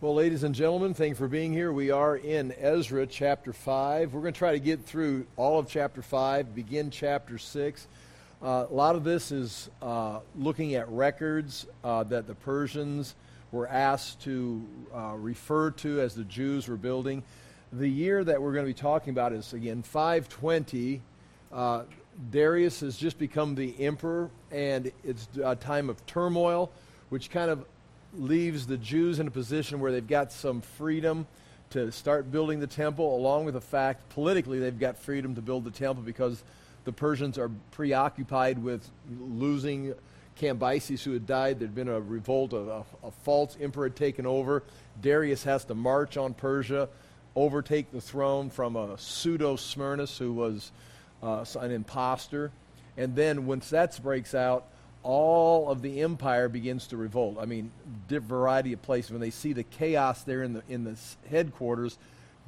Well, ladies and gentlemen, thank you for being here. We are in Ezra chapter 5. We're going to try to get through all of chapter 5, begin chapter 6. Uh, a lot of this is uh, looking at records uh, that the Persians were asked to uh, refer to as the Jews were building. The year that we're going to be talking about is, again, 520. Uh, Darius has just become the emperor, and it's a time of turmoil, which kind of leaves the Jews in a position where they've got some freedom to start building the temple, along with the fact politically they've got freedom to build the temple because the Persians are preoccupied with losing Cambyses, who had died. There'd been a revolt, a, a, false emperor had taken over. Darius has to march on Persia, overtake the throne from a pseudo Smyrnus, who was uh, an impostor. And then once that breaks out, all of the empire begins to revolt. I mean, variety of places. When they see the chaos there in the in the headquarters,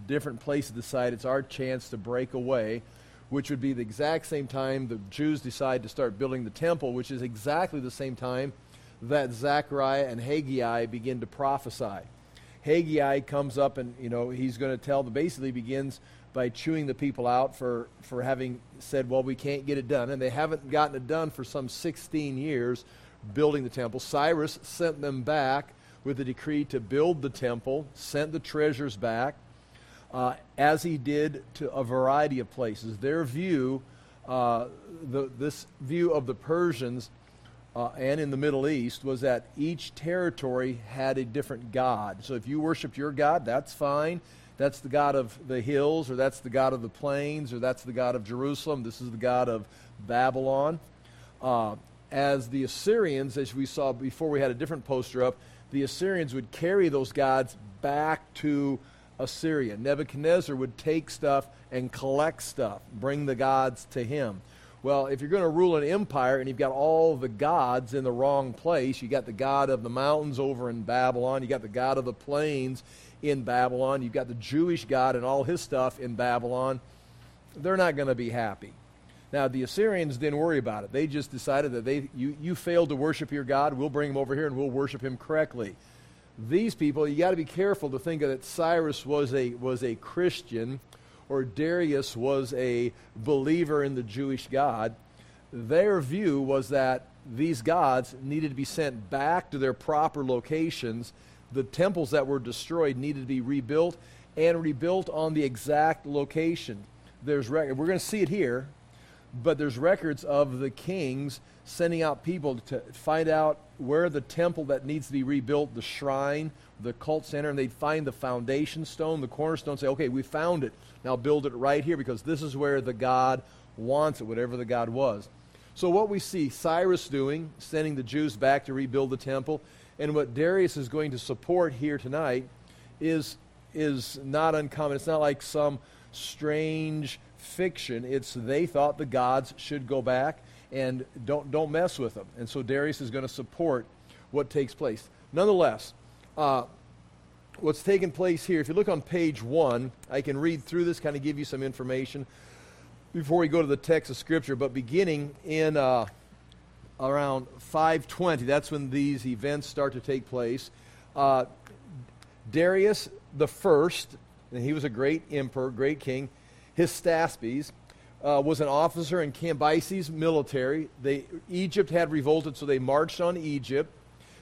different places decide it's our chance to break away, which would be the exact same time the Jews decide to start building the temple, which is exactly the same time that Zechariah and Haggai begin to prophesy. Haggai comes up and you know he's going to tell the basically begins by chewing the people out for, for having said, well, we can't get it done. And they haven't gotten it done for some 16 years building the temple. Cyrus sent them back with a decree to build the temple, sent the treasures back, uh, as he did to a variety of places. Their view, uh, the, this view of the Persians uh, and in the Middle East, was that each territory had a different god. So if you worshiped your god, that's fine that's the God of the hills, or that's the God of the plains, or that's the God of Jerusalem. This is the God of Babylon. Uh, as the Assyrians, as we saw before, we had a different poster up, the Assyrians would carry those gods back to Assyria. Nebuchadnezzar would take stuff and collect stuff, bring the gods to him. Well, if you're going to rule an empire and you've got all the gods in the wrong place, you got the god of the mountains over in Babylon, you got the god of the plains in Babylon. You've got the Jewish God and all his stuff in Babylon. They're not going to be happy. Now, the Assyrians didn't worry about it. They just decided that they, you, you failed to worship your God. We'll bring him over here and we'll worship him correctly. These people, you got to be careful to think that Cyrus was a, was a Christian or Darius was a believer in the Jewish God. Their view was that these gods needed to be sent back to their proper locations the temples that were destroyed needed to be rebuilt and rebuilt on the exact location. There's we're going to see it here, but there's records of the kings sending out people to find out where the temple that needs to be rebuilt, the shrine, the cult center, and they'd find the foundation stone, the cornerstone, say, okay, we found it. Now build it right here because this is where the God wants it, whatever the God was. So, what we see Cyrus doing, sending the Jews back to rebuild the temple, and what Darius is going to support here tonight is, is not uncommon. It's not like some strange fiction. It's they thought the gods should go back and don't, don't mess with them. And so Darius is going to support what takes place. Nonetheless, uh, what's taking place here, if you look on page one, I can read through this, kind of give you some information before we go to the text of Scripture. But beginning in uh, around 520. That's when these events start to take place. Uh, Darius the first, and he was a great emperor, great king. Hystaspes uh, was an officer in Cambyses' military. They, Egypt had revolted, so they marched on Egypt.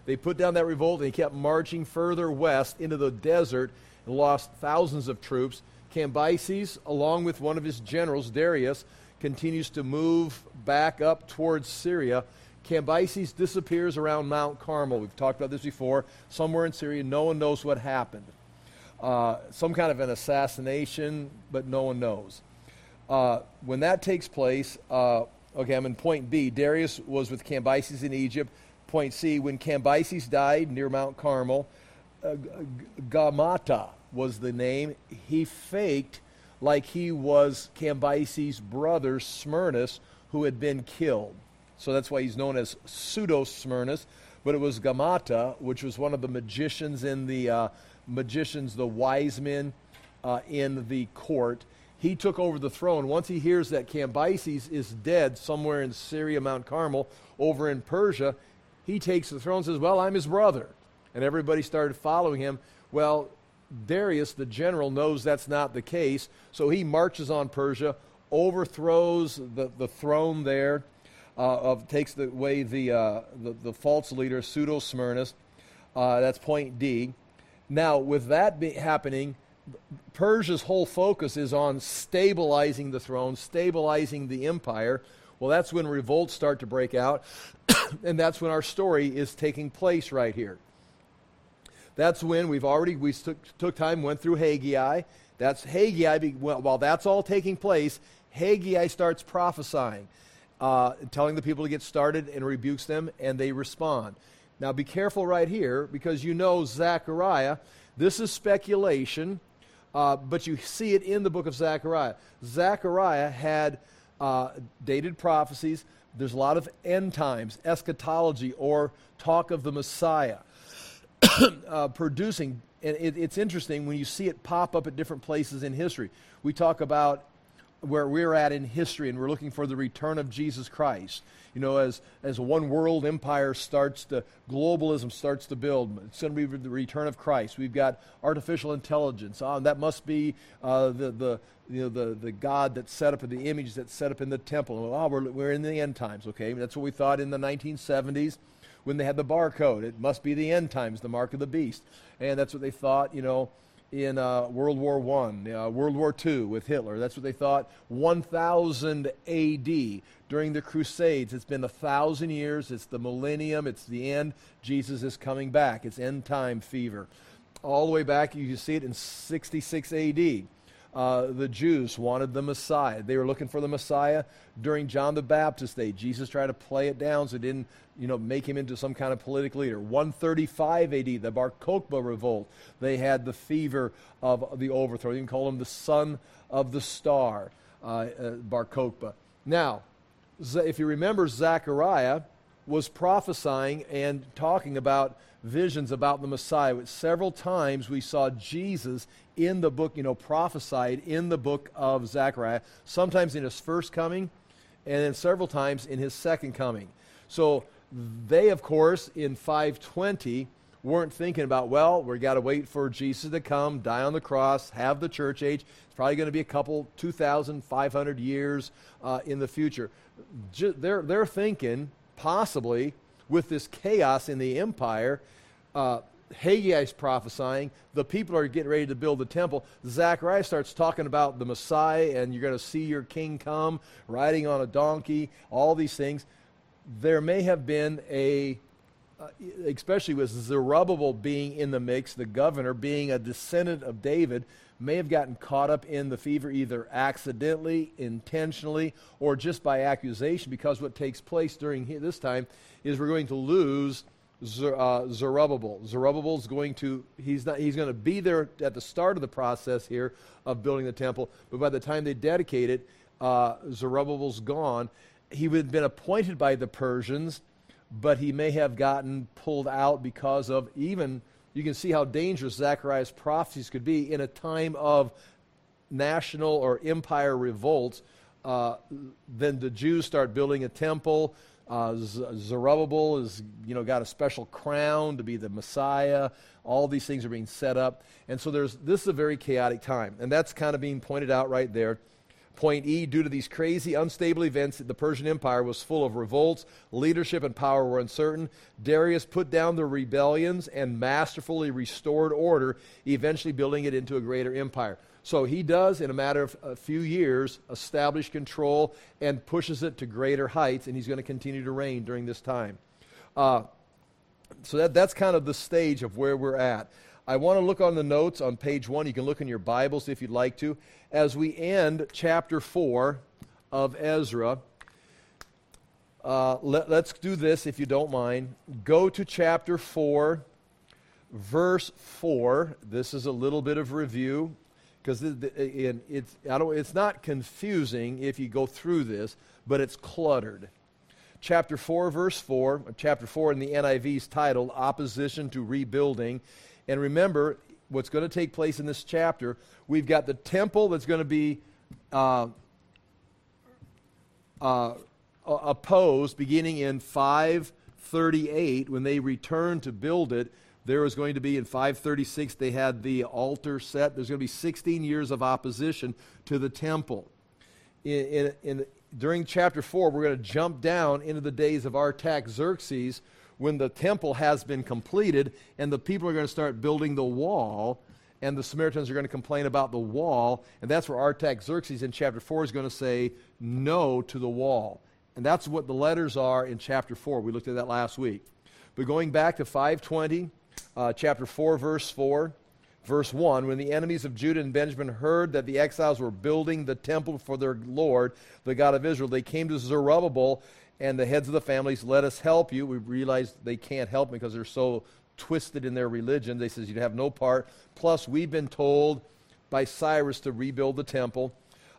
They put down that revolt and he kept marching further west into the desert and lost thousands of troops. Cambyses, along with one of his generals, Darius, continues to move back up towards Syria Cambyses disappears around Mount Carmel. We've talked about this before. Somewhere in Syria, no one knows what happened. Uh, some kind of an assassination, but no one knows. Uh, when that takes place, uh, okay, I'm in point B. Darius was with Cambyses in Egypt. Point C, when Cambyses died near Mount Carmel, uh, Gamata was the name. He faked like he was Cambyses' brother, Smyrnus, who had been killed. So that's why he's known as Pseudo Smyrnus. But it was Gamata, which was one of the magicians in the uh, magicians, the wise men uh, in the court. He took over the throne. Once he hears that Cambyses is dead somewhere in Syria, Mount Carmel, over in Persia, he takes the throne and says, Well, I'm his brother. And everybody started following him. Well, Darius, the general, knows that's not the case, so he marches on Persia, overthrows the, the throne there, of, takes away the, uh, the, the, false leader, Pseudo Smyrnus. Uh, that's point D. Now, with that be happening, Persia's whole focus is on stabilizing the throne, stabilizing the empire. Well, that's when revolts start to break out, and that's when our story is taking place right here. That's when we've already we took, took time, went through Haggai. That's Haggai. While that's all taking place, Haggai starts prophesying, uh, telling the people to get started, and rebukes them, and they respond. Now, be careful right here because you know Zechariah. This is speculation uh, but you see it in the book of Zechariah. Zechariah had uh, dated prophecies. There's a lot of end times, eschatology, or talk of the Messiah uh, producing. And it, it's interesting when you see it pop up at different places in history. We talk about where we're at in history and we're looking for the return of Jesus Christ. You know, as, as one world empire starts to, globalism starts to build, it's going to be the return of Christ. We've got artificial intelligence. Oh, that must be uh, the, the, you know, the, the God that set up in the image that's set up in the temple. Oh, we're, we're in the end times, okay? That's what we thought in the 1970s when they had the barcode. It must be the end times, the mark of the beast. And that's what they thought, you know, in uh, World War I, uh, World War II with Hitler. That's what they thought. 1000 AD during the Crusades. It's been a thousand years. It's the millennium. It's the end. Jesus is coming back. It's end time fever. All the way back, you see it in 66 AD. Uh, the Jews wanted the Messiah. They were looking for the Messiah during John the Baptist day. Jesus tried to play it down so it didn't, you know, make him into some kind of political leader. 135 AD, the Bar Kokhba revolt. They had the fever of the overthrow. You can call him the son of the star, uh, uh, Bar Kokhba. Now, if you remember, Zechariah was prophesying and talking about visions about the Messiah. Several times we saw Jesus in the book, you know, prophesied in the book of Zechariah, sometimes in his first coming, and then several times in his second coming. So they, of course, in 520, weren't thinking about, well, we've got to wait for Jesus to come, die on the cross, have the church age. It's probably going to be a couple, 2,500 years uh, in the future. they're, they're thinking, possibly, with this chaos in the empire, uh, Haggai is prophesying. The people are getting ready to build the temple. Zechariah starts talking about the Messiah, and you're going to see your king come riding on a donkey, all these things. There may have been a, uh, especially with Zerubbabel being in the mix, the governor being a descendant of David, may have gotten caught up in the fever either accidentally, intentionally, or just by accusation, because what takes place during this time is we're going to lose uh, Zerubbabel. Zerubbabel's going to he's not he's going to be there at the start of the process here of building the temple, but by the time they dedicate it, uh, Zerubbabel's gone. He would have been appointed by the Persians, but he may have gotten pulled out because of even you can see how dangerous Zechariah's prophecies could be in a time of national or empire revolts. Uh, then the Jews start building a temple. Uh, Zerubbabel is, you know, got a special crown to be the Messiah. All these things are being set up, and so there's this is a very chaotic time, and that's kind of being pointed out right there. Point E, due to these crazy, unstable events, the Persian Empire was full of revolts, leadership and power were uncertain. Darius put down the rebellions and masterfully restored order, eventually building it into a greater empire. So he does, in a matter of a few years, establish control and pushes it to greater heights, and he's going to continue to reign during this time. Uh, so that, that's kind of the stage of where we're at. I want to look on the notes on page one. You can look in your Bibles if you'd like to. As we end chapter 4 of Ezra, uh, let, us do this if you don't mind. Go to chapter 4, verse 4. This is a little bit of review because it's, it's not confusing if you go through this, but it's cluttered. Chapter 4, verse 4, chapter 4 in the NIV is titled Opposition to Rebuilding. And remember, what's going to take place in this chapter, we've got the temple that's going to be uh, uh, opposed beginning in 538 when they return to build it There was going to be in 536, they had the altar set. There's going to be 16 years of opposition to the temple. In, in, in during chapter 4, we're going to jump down into the days of Artaxerxes when the temple has been completed and the people are going to start building the wall and the Samaritans are going to complain about the wall, and that's where Artaxerxes in chapter 4 is going to say no to the wall. And that's what the letters are in chapter 4. We looked at that last week. But going back to 520, uh, chapter 4, verse 4, verse 1 When the enemies of Judah and Benjamin heard that the exiles were building the temple for their Lord, the God of Israel, they came to Zerubbabel and the heads of the families, Let us help you. We realized they can't help because they're so twisted in their religion. They says you have no part. Plus, we've been told by Cyrus to rebuild the temple.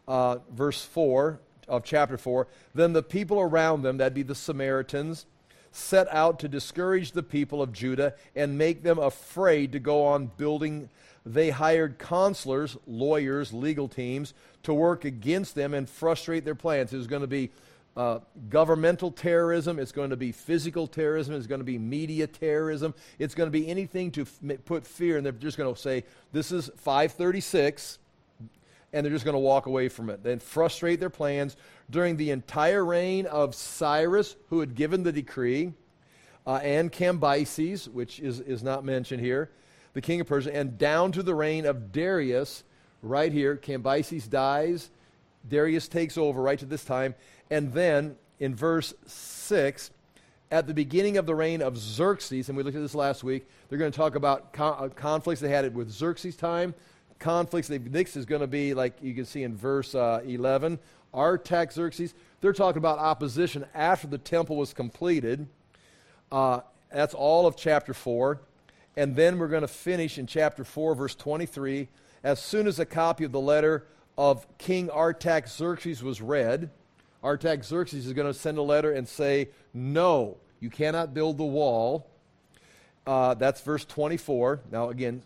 Uh, verse 4 of chapter 4. Then the people around them, that'd be the Samaritans, set out to discourage the people of Judah and make them afraid to go on building. They hired consulars, lawyers, legal teams to work against them and frustrate their plans. It was going to be uh, governmental terrorism, it's going to be physical terrorism, it's going to be media terrorism, it's going to be anything to f- put fear, and they're just going to say, This is 536, and they're just going to walk away from it. Then frustrate their plans during the entire reign of Cyrus, who had given the decree, uh, and Cambyses, which is, is not mentioned here, the king of Persia, and down to the reign of Darius, right here. Cambyses dies, Darius takes over right to this time, and then in verse 6, at the beginning of the reign of Xerxes, and we looked at this last week, they're going to talk about uh, conflicts they had it with Xerxes' time. Conflicts, they, next is going to be, like you can see in verse uh, 11, Artaxerxes. They're talking about opposition after the temple was completed. Uh, that's all of chapter 4. And then we're going to finish in chapter 4, verse 23. As soon as a copy of the letter of King Artaxerxes was read, Artaxerxes is going to send a letter and say, No, you cannot build the wall. Uh, that's verse 24. Now, again,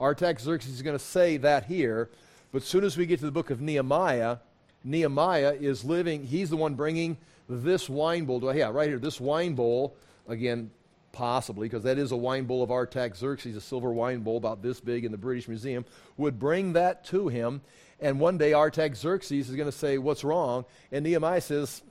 Artaxerxes is going to say that here, but soon as we get to the book of Nehemiah, Nehemiah is living, he's the one bringing this wine bowl. Yeah, right here, this wine bowl, again, possibly, because that is a wine bowl of Artaxerxes, a silver wine bowl about this big in the British Museum, would bring that to him. And one day Artaxerxes is going to say, What's wrong? And Nehemiah says,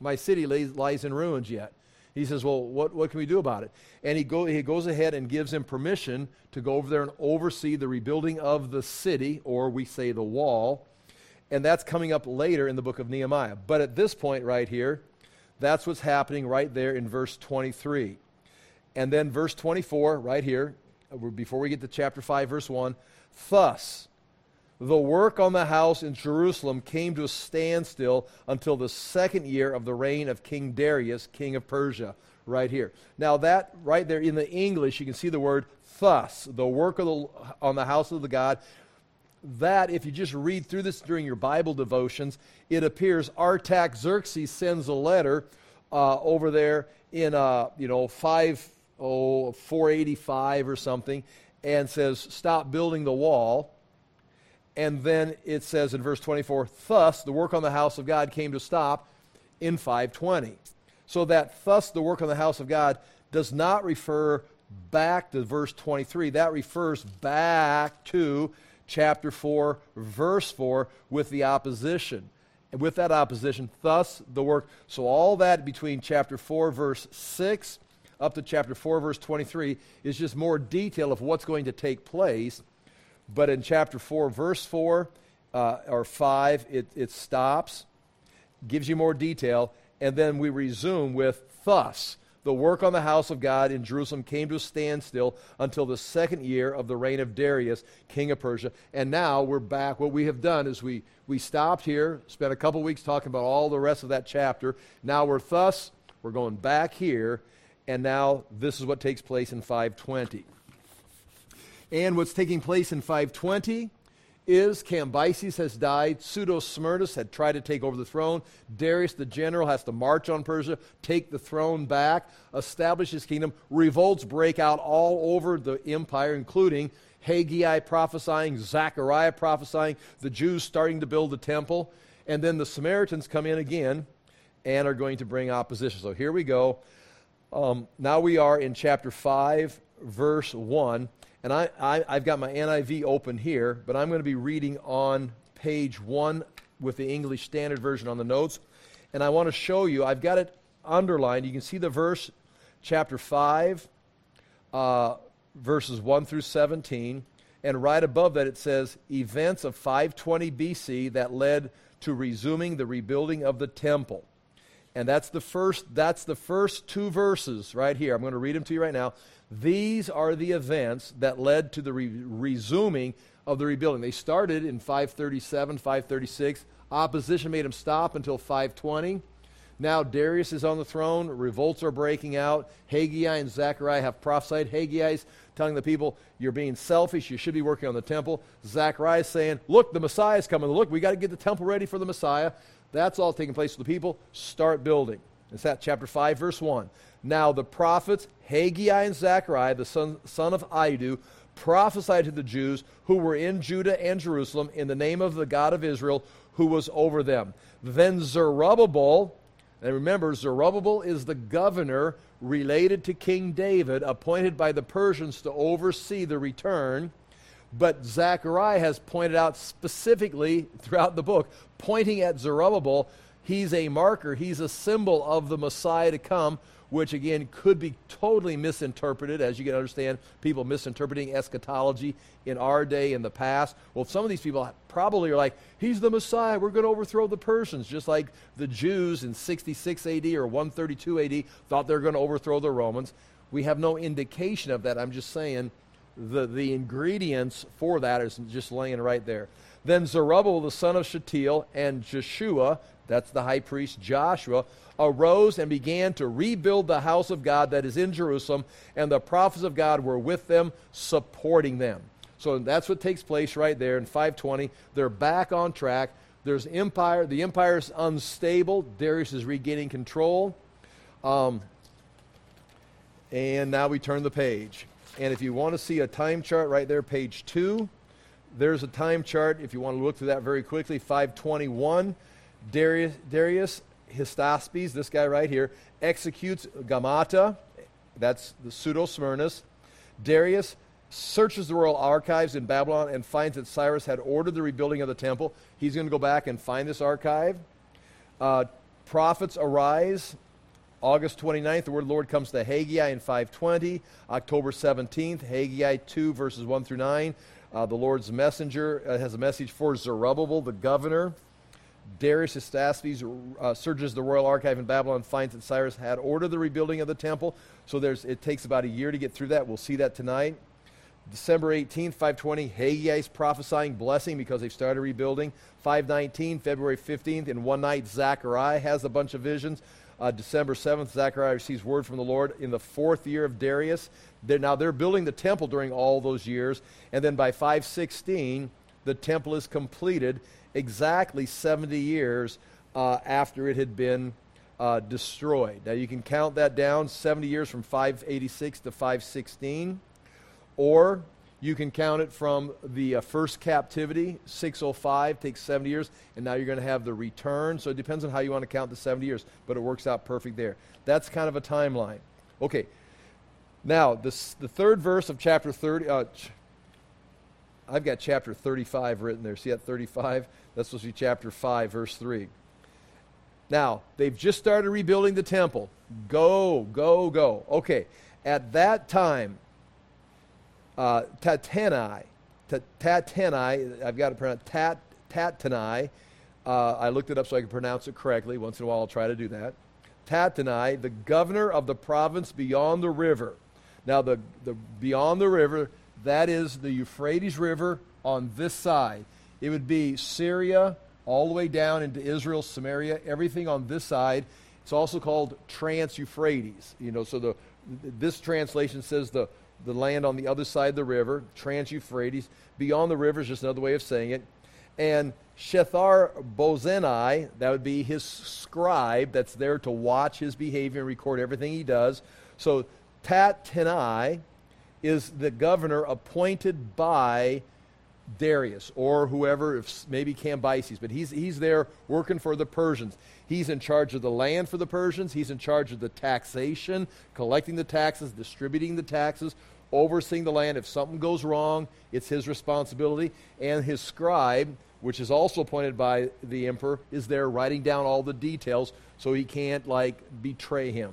My city lays, lies in ruins yet. He says, Well, what, what can we do about it? And he, go, he goes ahead and gives him permission to go over there and oversee the rebuilding of the city, or we say the wall. And that's coming up later in the book of Nehemiah. But at this point, right here, that's what's happening right there in verse 23. And then verse 24, right here, before we get to chapter 5, verse 1 Thus, the work on the house in Jerusalem came to a standstill until the second year of the reign of King Darius, king of Persia, right here. Now, that right there in the English, you can see the word thus, the work the, on the house of the God. That, if you just read through this during your Bible devotions, it appears Artaxerxes sends a letter uh, over there in, uh, you know, 5, oh, 485 or something, and says, stop building the wall and then it says in verse 24, thus the work on the house of God came to stop in 520. So that thus the work on the house of God does not refer back to verse 23. That refers back to chapter 4, verse 4, with the opposition. And with that opposition, thus the work. So all that between chapter 4, verse 6, up to chapter 4, verse 23, is just more detail of what's going to take place but in chapter 4, verse 4 uh, or 5, it, it stops, gives you more detail, and then we resume with thus. The work on the house of God in Jerusalem came to a standstill until the second year of the reign of Darius, king of Persia. And now we're back. What we have done is we, we stopped here, spent a couple weeks talking about all the rest of that chapter. Now we're thus, we're going back here, and now this is what takes place in 520. And what's taking place in 520 is Cambyses has died. Pseudo Smyrnus had tried to take over the throne. Darius the general has to march on Persia, take the throne back, establish his kingdom. Revolts break out all over the empire, including Haggai prophesying, Zechariah prophesying, the Jews starting to build the temple. And then the Samaritans come in again and are going to bring opposition. So here we go. Um, now we are in chapter 5 verse 1. And I, I, I've got my NIV open here, but I'm going to be reading on page 1 with the English Standard Version on the notes. And I want to show you, I've got it underlined. You can see the verse, chapter 5, uh, verses 1 through 17. And right above that, it says, Events of 520 BC that led to resuming the rebuilding of the temple. And that's the first that's the first two verses right here. I'm going to read them to you right now. These are the events that led to the re- resuming of the rebuilding. They started in 537, 536. Opposition made them stop until 520. Now Darius is on the throne. Revolts are breaking out. Haggai and Zechariah have prophesied. Haggai is telling the people, You're being selfish. You should be working on the temple. Zechariah is saying, Look, the Messiah is coming. Look, we got to get the temple ready for the Messiah. That's all taking place. So the people start building. It's that chapter 5, verse 1. Now the prophets, Haggai and Zechariah, the son, son of Iddo, prophesied to the Jews who were in Judah and Jerusalem in the name of the God of Israel who was over them. Then Zerubbabel, and remember, Zerubbabel is the governor related to King David, appointed by the Persians to oversee the return. But Zechariah has pointed out specifically throughout the book, pointing at Zerubbabel, he's a marker, he's a symbol of the Messiah to come, which again could be totally misinterpreted, as you can understand, people misinterpreting eschatology in our day, in the past. Well, some of these people probably are like, He's the Messiah, we're going to overthrow the Persians, just like the Jews in 66 AD or 132 AD thought they were going to overthrow the Romans. We have no indication of that. I'm just saying the, the ingredients for that is just laying right there. Then Zerubbabel, the son of Shealtiel, and Jeshua, that's the high priest Joshua, arose and began to rebuild the house of God that is in Jerusalem, and the prophets of God were with them, supporting them. So that's what takes place right there in 520. They're back on track. There's empire. The empire is unstable. Darius is regaining control. Um, and now we turn the page. And if you want to see a time chart right there, page two, there's a time chart. If you want to look through that very quickly, 521. Darius, Darius this guy right here, executes Gamata, that's the pseudo Smyrnus. Darius searches the royal archives in Babylon and finds that Cyrus had ordered the rebuilding of the temple. He's going to go back and find this archive. Uh, prophets arise. August 29th, the word the Lord comes to Haggai in 520. October 17th, Haggai 2, verses 1 through 9. Uh, the Lord's messenger uh, has a message for Zerubbabel, the governor. Darius Hystaspes uh, searches the royal archive in Babylon, finds that Cyrus had ordered the rebuilding of the temple. So there's, it takes about a year to get through that. We'll see that tonight. December 18th, 520, Haggai is prophesying blessing because they've started rebuilding. 519, February 15th, in one night, Zechariah has a bunch of visions. Uh, December 7th, Zechariah receives word from the Lord in the fourth year of Darius. They're, now, they're building the temple during all those years. And then by 516, the temple is completed exactly 70 years uh, after it had been uh, destroyed. Now you can count that down 70 years from 586 to 516, or you can count it from the uh, first captivity, 605 takes 70 years, and now you're going to have the return. So it depends on how you want to count the 70 years, but it works out perfect there. That's kind of a timeline. Okay. Now, this, the third verse of chapter 30, uh, ch- I've got chapter 35 written there. See that 35? That's supposed to be chapter 5, verse 3. Now, they've just started rebuilding the temple. Go, go, go. Okay, at that time, uh, Tattenai, Tattenai, I've got to pronounce Tat, Tattenai. Uh, I looked it up so I could pronounce it correctly. Once in a while, I'll try to do that. Tattenai, the governor of the province beyond the river. Now, the, the beyond the river, that is the Euphrates River on this side. It would be Syria all the way down into Israel, Samaria, everything on this side. It's also called Trans Euphrates. You know, so the this translation says the the land on the other side of the river, Trans Euphrates. Beyond the river is just another way of saying it. And Shethar Bozenai, that would be his scribe that's there to watch his behavior and record everything he does. So Tattenai is the governor appointed by Darius or whoever, if maybe Cambyses, but he's, he's there working for the Persians. He's in charge of the land for the Persians. He's in charge of the taxation, collecting the taxes, distributing the taxes, overseeing the land. If something goes wrong, it's his responsibility. And his scribe, which is also appointed by the emperor, is there writing down all the details so he can't, like, betray him.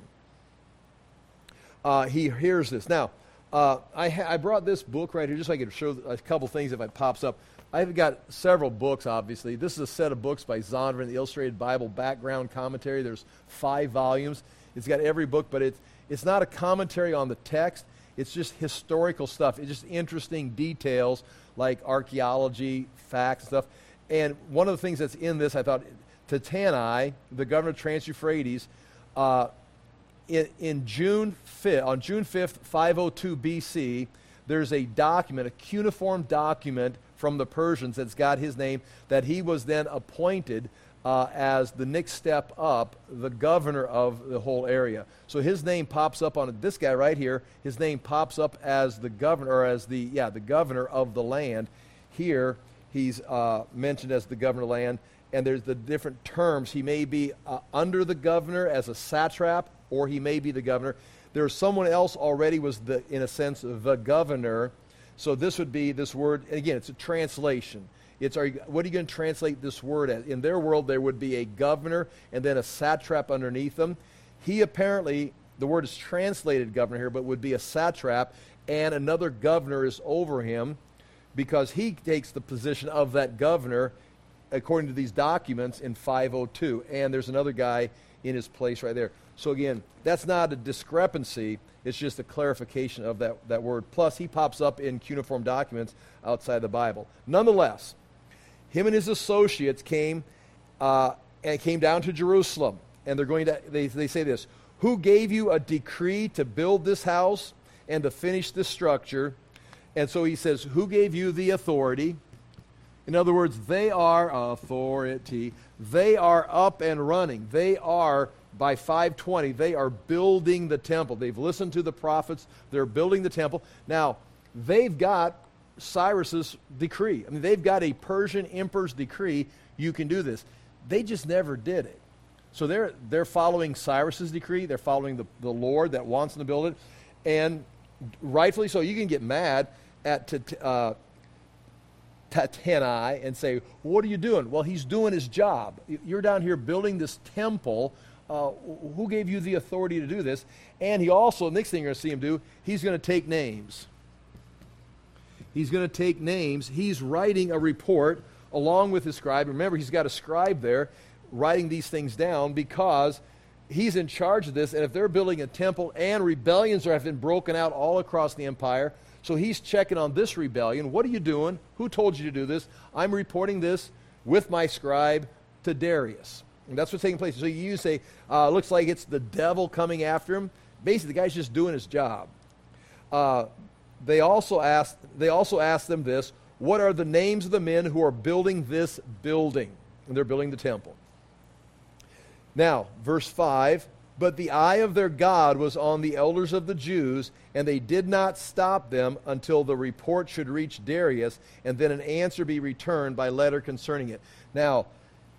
Uh, he hears this. Now, uh, I, ha- I brought this book right here just so I could show a couple things if it pops up. I've got several books, obviously. This is a set of books by Zondervan, the Illustrated Bible Background Commentary. There's five volumes. It's got every book, but it's, it's not a commentary on the text. It's just historical stuff. It's just interesting details like archaeology, facts, stuff. And one of the things that's in this, I thought, Tattenai, the governor of Trans-Euphrates, uh, in, in June 5th, on June 5th, 502 BC, there's a document, a cuneiform document from the Persians that's got his name, that he was then appointed uh, as the next step up, the governor of the whole area. So his name pops up on this guy right here. His name pops up as the governor, or as the yeah, the governor of the land. Here he's uh, mentioned as the governor of the land, and there's the different terms. He may be uh, under the governor as a satrap, or he may be the governor. There's someone else already was the, in a sense, the governor. So this would be this word. Again, it's a translation. It's are you, what are you going to translate this word as? In their world, there would be a governor and then a satrap underneath them. He apparently, the word is translated governor here, but would be a satrap, and another governor is over him because he takes the position of that governor according to these documents in 502. And there's another guy in his place right there. So again, that's not a discrepancy. It's just a clarification of that, that word. Plus, he pops up in cuneiform documents outside the Bible. Nonetheless, him and his associates came uh, and came down to Jerusalem. And they're going to, they, they say this Who gave you a decree to build this house and to finish this structure? And so he says, Who gave you the authority? In other words, they are authority. They are up and running. They are, by 520, they are building the temple. They've listened to the prophets. They're building the temple. Now, they've got Cyrus's decree. I mean, they've got a Persian emperor's decree. You can do this. They just never did it. So they're, they're following Cyrus's decree. They're following the, the Lord that wants them to build it. And rightfully so, you can get mad at uh, Tattenai and say, What are you doing? Well, he's doing his job. You're down here building this temple. Uh, who gave you the authority to do this? And he also, next thing you're going to see him do, he's going to take names. He's going to take names. He's writing a report along with his scribe. Remember, he's got a scribe there writing these things down because he's in charge of this. And if they're building a temple and rebellions have been broken out all across the empire, so he's checking on this rebellion. What are you doing? Who told you to do this? I'm reporting this with my scribe to Darius. And that's what's taking place. So you say, uh, looks like it's the devil coming after him. Basically, the guy's just doing his job. Uh, they also asked, they also asked them this What are the names of the men who are building this building? And they're building the temple. Now, verse 5 but the eye of their God was on the elders of the Jews, and they did not stop them until the report should reach Darius, and then an answer be returned by letter concerning it. Now,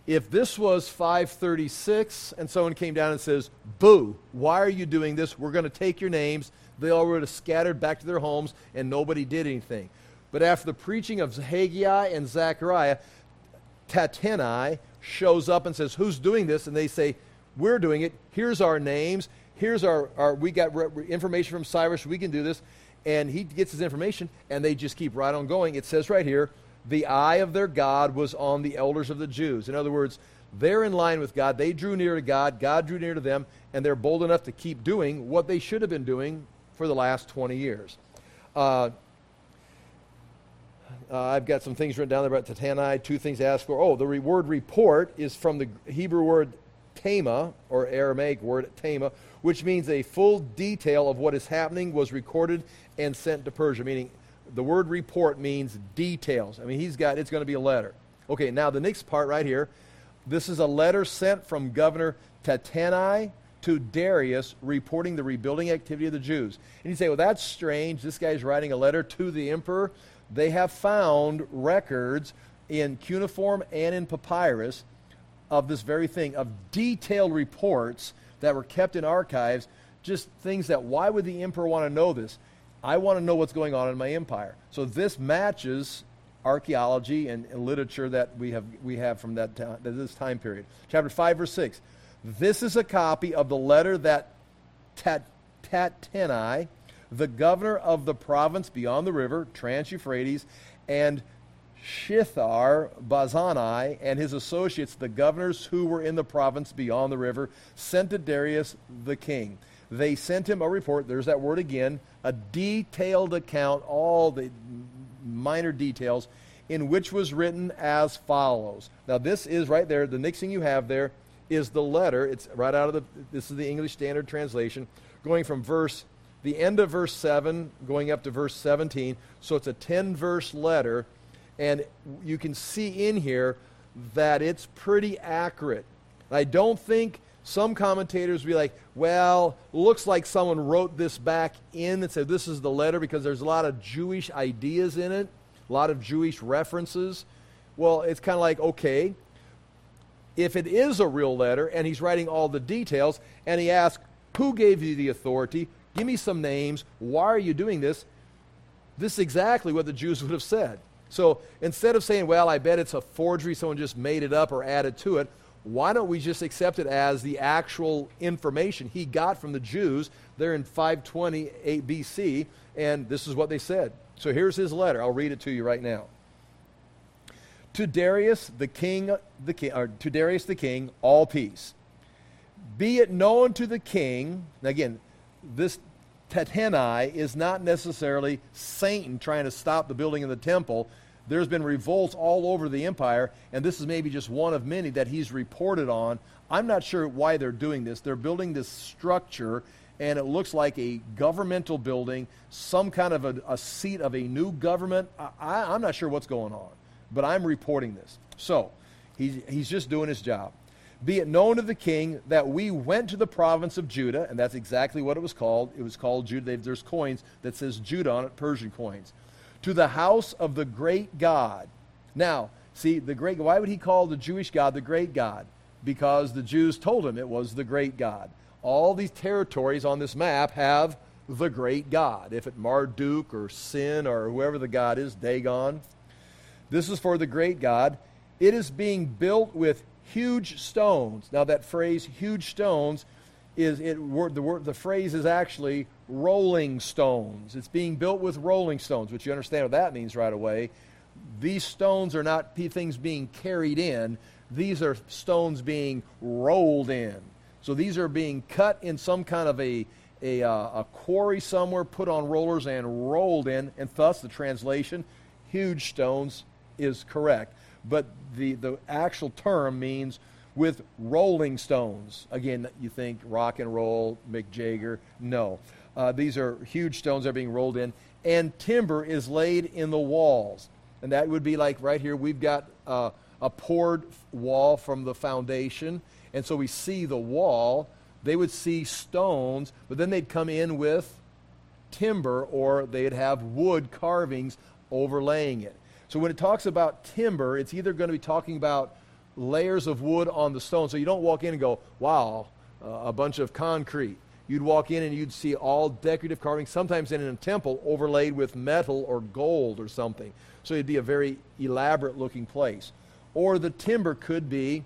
if this was 536 and someone came down and says, Boo, why are you doing this? We're going to take your names. They all would have scattered back to their homes, and nobody did anything. But after the preaching of Haggai and Zechariah, Tattenai shows up and says, Who's doing this? And they say, we're doing it. Here's our names. Here's our, our we got re- information from Cyrus. We can do this. And he gets his information, and they just keep right on going. It says right here, the eye of their God was on the elders of the Jews. In other words, they're in line with God. They drew near to God. God drew near to them, and they're bold enough to keep doing what they should have been doing for the last 20 years. Uh, uh, I've got some things written down there about Tattenai, two things to ask for. Oh, the word report is from the Hebrew word Tama, or Aramaic word Tama, which means a full detail of what is happening was recorded and sent to Persia, meaning the word report means details. I mean, he's got, it's going to be a letter. Okay, now the next part right here. This is a letter sent from Governor Tattenai to Darius reporting the rebuilding activity of the Jews. And you say, well, that's strange. This guy's writing a letter to the emperor. They have found records in cuneiform and in papyrus of this very thing, of detailed reports that were kept in archives, just things that why would the emperor want to know this? I want to know what's going on in my empire. So this matches archaeology and, and literature that we have, we have from that time, this time period. Chapter 5, verse 6. This is a copy of the letter that Tat, Tattenai, the governor of the province beyond the river, Trans Euphrates, and Shethar Bozenai and his associates, the governors who were in the province beyond the river, sent to Darius the king. They sent him a report, there's that word again, a detailed account, all the minor details, in which was written as follows. Now, this is right there, the next thing you have there is the letter. It's right out of the, this is the English Standard Translation, going from verse, the end of verse 7, going up to verse 17. So it's a 10 verse letter and you can see in here that it's pretty accurate. I don't think some commentators be like, well, looks like someone wrote this back in and said this is the letter because there's a lot of Jewish ideas in it, a lot of Jewish references. Well, it's kind of like, okay, if it is a real letter and he's writing all the details and he asks, who gave you the authority? Give me some names. Why are you doing this? This is exactly what the Jews would have said. So instead of saying, well, I bet it's a forgery, someone just made it up or added to it, why don't we just accept it as the actual information he got from the Jews there in 528 BC, and this is what they said. So here's his letter. I'll read it to you right now. To Darius the king, the king or to Darius the king, all peace. Be it known to the king, again, this Tattenai is not necessarily Satan trying to stop the building of the temple. There's been revolts all over the empire, and this is maybe just one of many that he's reported on. I'm not sure why they're doing this. They're building this structure, and it looks like a governmental building, some kind of a, a seat of a new government. I, am not sure what's going on, but I'm reporting this. So he's, he's just doing his job. Be it known to the king that we went to the province of Judah, and that's exactly what it was called. It was called Judah. There's coins that says Judah on it, Persian coins. To the house of the great God. Now, see, the great why would he call the Jewish God the great God? Because the Jews told him it was the great God. All these territories on this map have the great God. If it Marduk or Sin or whoever the God is, Dagon. This is for the great God. It is being built with huge stones. Now, that phrase, huge stones, is it, the, word, the phrase is actually rolling stones. It's being built with rolling stones, which you understand what that means right away. These stones are not things being carried in, these are stones being rolled in. So these are being cut in some kind of a, a, uh, a quarry somewhere, put on rollers, and rolled in, and thus the translation, huge stones, is correct but the, the actual term means with rolling stones. Again, you think rock and roll, Mick Jagger. No. Uh, these are huge stones that are being rolled in. And timber is laid in the walls. And that would be like right here, we've got uh, a poured wall from the foundation. And so we see the wall. They would see stones, but then they'd come in with timber or they'd have wood carvings overlaying it. So when it talks about timber, it's either going to be talking about layers of wood on the stone. So you don't walk in and go, wow, uh, a bunch of concrete. You'd walk in and you'd see all decorative carvings, sometimes in a temple overlaid with metal or gold or something. So it'd be a very elaborate looking place. Or the timber could be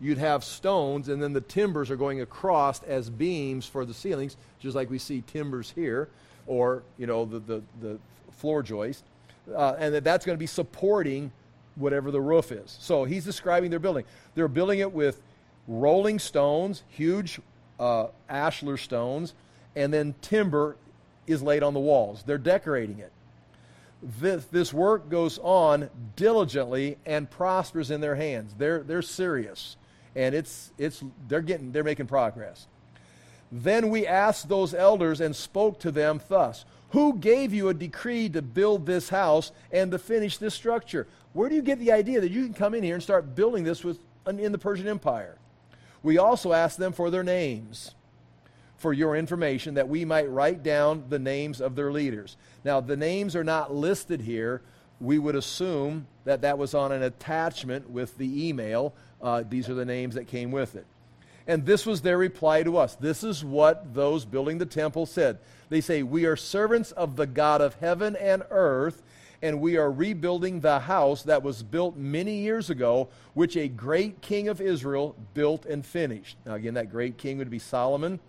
you'd have stones and then the timbers are going across as beams for the ceilings, just like we see timbers here, or, you know, the, the, the floor joist uh, and that that's going to be supporting whatever the roof is. So he's describing their building. They're building it with rolling stones, huge uh, ashlar stones, and then timber is laid on the walls. They're decorating it. This, this work goes on diligently and prospers in their hands. They're, they're serious, and it's, it's, they're, getting, they're making progress. Then we asked those elders and spoke to them thus who gave you a decree to build this house and to finish this structure? Where do you get the idea that you can come in here and start building this with, in the Persian Empire? We also asked them for their names for your information that we might write down the names of their leaders. Now, the names are not listed here. We would assume that that was on an attachment with the email. Uh, these are the names that came with it. And this was their reply to us. This is what those building the temple said. They say, We are servants of the God of heaven and earth, and we are rebuilding the house that was built many years ago, which a great king of Israel built and finished. Now, again, that great king would be Solomon.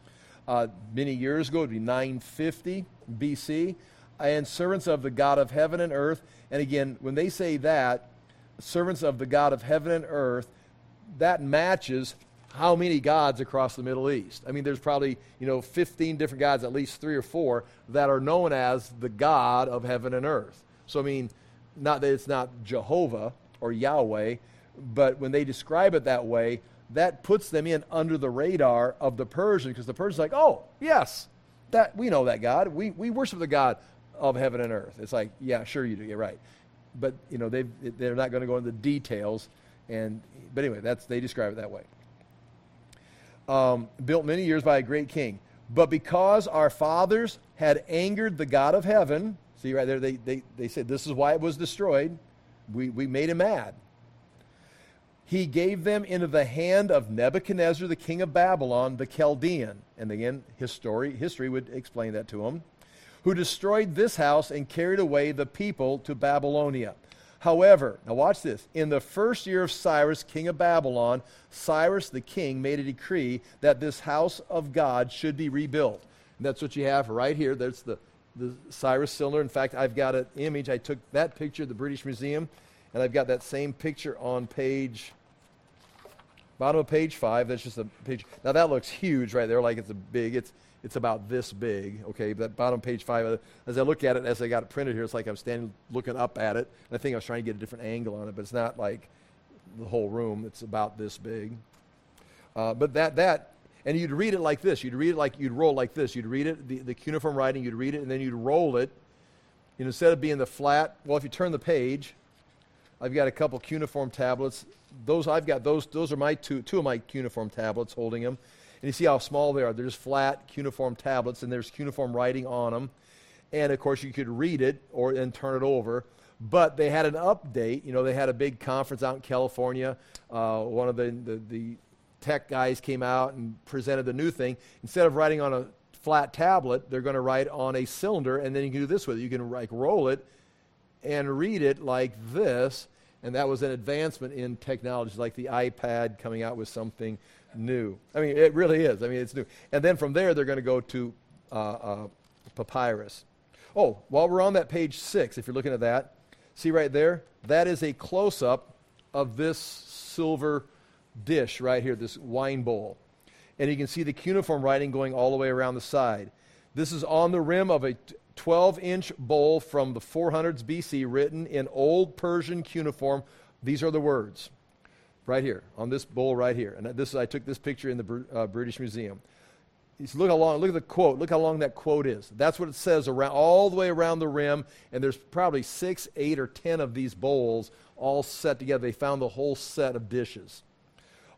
Uh, many years ago, it would be 950 BC. And servants of the God of heaven and earth. And again, when they say that, servants of the God of heaven and earth, that matches how many gods across the Middle East? I mean, there's probably, you know, 15 different gods, at least three or four, that are known as the God of heaven and earth. So, I mean, not that it's not Jehovah or Yahweh, but when they describe it that way, that puts them in under the radar of the Persian because the Persian's like, oh, yes, that we know that God. We, we worship the God of heaven and earth. It's like, yeah, sure you do. You're right. But, you know, they they're not going to go into the details. And, but anyway, that's, they describe it that way um, built many years by a great king. But because our fathers had angered the God of heaven, see right there, they, they, they said this is why it was destroyed. We, we made him mad. He gave them into the hand of Nebuchadnezzar, the king of Babylon, the Chaldean. And again, history, history would explain that to him. Who destroyed this house and carried away the people to Babylonia. However, now watch this. In the first year of Cyrus, king of Babylon, Cyrus the king made a decree that this house of God should be rebuilt. And that's what you have right here. There's the, the Cyrus cylinder. In fact, I've got an image. I took that picture at the British Museum, and I've got that same picture on page, bottom of page five. That's just a picture. Now that looks huge right there, like it's a big. It's it's about this big. Okay, that bottom page five. Uh, as I look at it, as I got it printed here, it's like I'm standing looking up at it. And I think I was trying to get a different angle on it, but it's not like the whole room. It's about this big. Uh, but that that and you'd read it like this. You'd read it like you'd roll like this. You'd read it the, the cuneiform writing. You'd read it and then you'd roll it. Know, instead of being the flat. Well, if you turn the page, I've got a couple cuneiform tablets. Those I've got those. Those are my two two of my cuneiform tablets holding them. And you see how small they are. They're just flat cuneiform tablets, and there's cuneiform writing on them. And of course, you could read it or and turn it over. But they had an update. You know, they had a big conference out in California. Uh, one of the, the, the tech guys came out and presented the new thing. Instead of writing on a flat tablet, they're going to write on a cylinder, and then you can do this with it. You can like roll it and read it like this, and that was an advancement in technology, like the iPad coming out with something new. I mean, it really is. I mean, it's new. And then from there, they're going to go to uh, uh, papyrus. Oh, while we're on that page six, if you're looking at that, see right there? That is a close up of this silver dish right here, this wine bowl. And you can see the cuneiform writing going all the way around the side. This is on the rim of a 12 inch bowl from the 400s BC, written in Old Persian cuneiform. These are the words right here on this bowl right here. And this I took this picture in the uh, British Museum. Look how long. Look at the quote. Look how long that quote is. That's what it says around all the way around the rim. And there's probably six, eight, or ten of these bowls all set together. They found the whole set of dishes.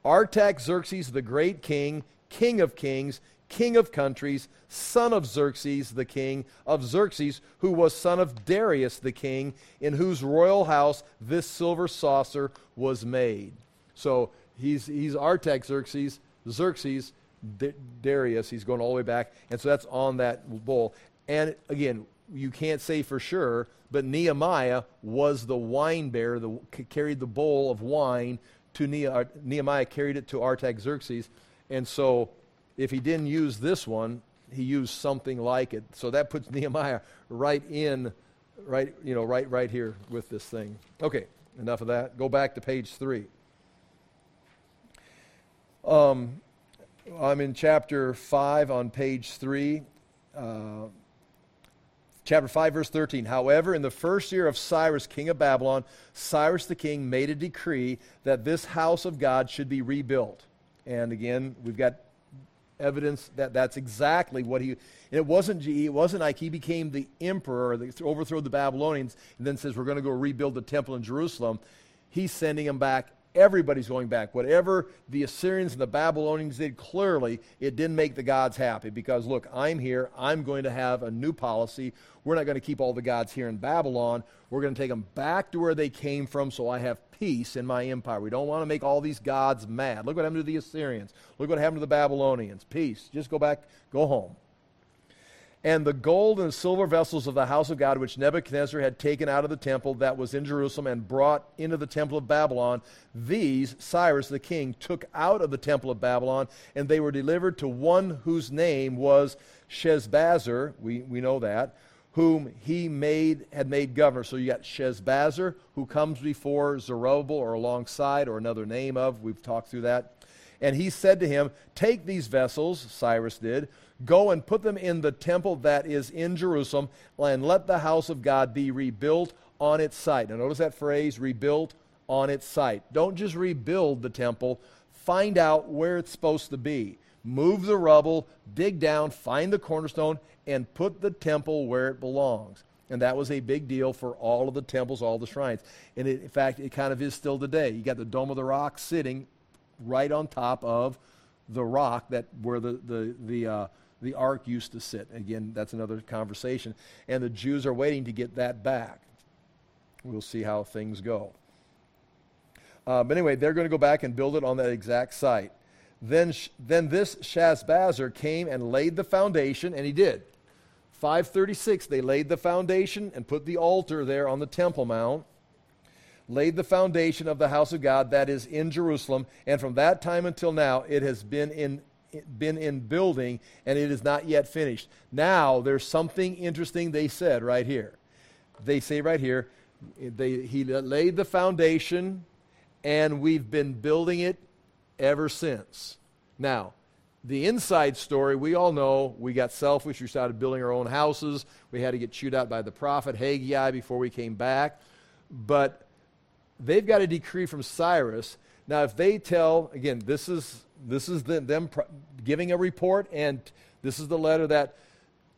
Artaxerxes, the great king, king of kings, king of countries, son of Xerxes the king, of Xerxes, who was son of Darius the king, in whose royal house this silver saucer was made. So he's, he's Artaxerxes, Xerxes, D- Darius. He's going all the way back. And so that's on that bowl. And again, you can't say for sure, but Nehemiah was the wine bearer, the, carried the bowl of wine to uh, Nehemiah, carried it to Artaxerxes. And so if he didn't use this one, he used something like it. So that puts Nehemiah right in, right, you know, right, right here with this thing. Okay, enough of that. Go back to page three. Um, I'm in chapter 5 on page 3. Uh, chapter 5, verse 13. However, in the first year of Cyrus, king of Babylon, Cyrus the king made a decree that this house of God should be rebuilt. And again, we've got evidence that that's exactly what he. it wasn't GE, it wasn't like he became the emperor that overthrew the Babylonians and then says we're going to go rebuild the temple in Jerusalem. He's sending them back Everybody's going back. Whatever the Assyrians and the Babylonians did, clearly it didn't make the gods happy because, look, I'm here. I'm going to have a new policy. We're not going to keep all the gods here in Babylon. We're going to take them back to where they came from so I have peace in my empire. We don't want to make all these gods mad. Look what happened to the Assyrians. Look what happened to the Babylonians. Peace. Just go back, go home. And the gold and silver vessels of the house of God, which Nebuchadnezzar had taken out of the temple that was in Jerusalem and brought into the temple of Babylon, these Cyrus the king took out of the temple of Babylon, and they were delivered to one whose name was Sheshbazzar. We, we know that whom he made had made governor. So you got Sheshbazzar, who comes before Zerubbabel or alongside or another name of. We've talked through that. And he said to him, Take these vessels, Cyrus did, go and put them in the temple that is in Jerusalem, and let the house of God be rebuilt on its site. Now notice that phrase, rebuilt on its site. Don't just rebuild the temple, find out where it's supposed to be move the rubble, dig down, find the cornerstone, and put the temple where it belongs. And that was a big deal for all of the temples, all the shrines. And it, in fact, it kind of is still today. You got the Dome of the Rock sitting right on top of the rock that where the the the uh, the ark used to sit. Again, that's another conversation. And the Jews are waiting to get that back. We'll see how things go. Uh, but anyway, they're going to go back and build it on that exact site. Then, then this Sheshbazzar came and laid the foundation, and he did. 536, they laid the foundation and put the altar there on the Temple Mount, laid the foundation of the house of God that is in Jerusalem, and from that time until now it has been in, been in building and it is not yet finished. Now there's something interesting they said right here. They say right here, they, he laid the foundation and we've been building it ever since. Now, the inside story, we all know we got selfish. We started building our own houses. We had to get chewed out by the prophet Haggai before we came back. But they've got a decree from Cyrus. Now, if they tell, again, this is, this is the, them giving a report, and this is the letter that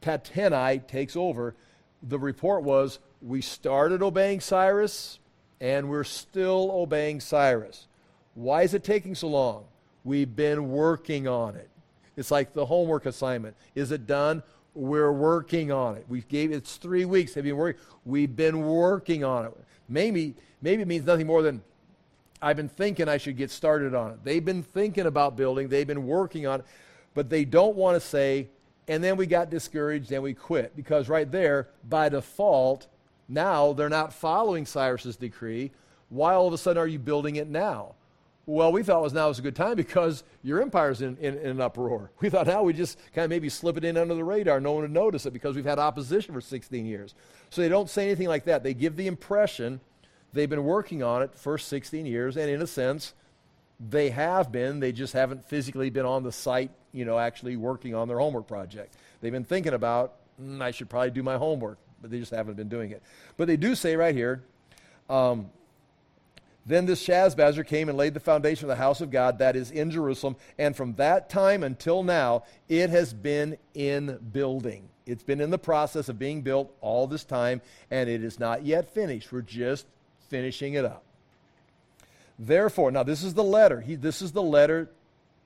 Tattenai takes over. The report was we started obeying Cyrus, and we're still obeying Cyrus. Why is it taking so long? We've been working on it. It's like the homework assignment. Is it done? We're working on it. We gave it's three weeks. Have been working? We've been working on it. Maybe maybe it means nothing more than I've been thinking I should get started on it. They've been thinking about building. They've been working on it, but they don't want to say. And then we got discouraged and we quit because right there, by default, now they're not following Cyrus's decree. Why all of a sudden are you building it now? Well, we thought was now was a good time because your empire's in, in, in, an uproar. We thought now we just kind of maybe slip it in under the radar. No one would notice it because we've had opposition for 16 years. So they don't say anything like that. They give the impression they've been working on it for 16 years, and in a sense, they have been. They just haven't physically been on the site, you know, actually working on their homework project. They've been thinking about, mm, I should probably do my homework, but they just haven't been doing it. But they do say right here, um, then this Sheshbazzar came and laid the foundation of the house of God that is in Jerusalem, and from that time until now, it has been in building. It's been in the process of being built all this time, and it is not yet finished. We're just finishing it up. Therefore, now this is the letter. He, this is the letter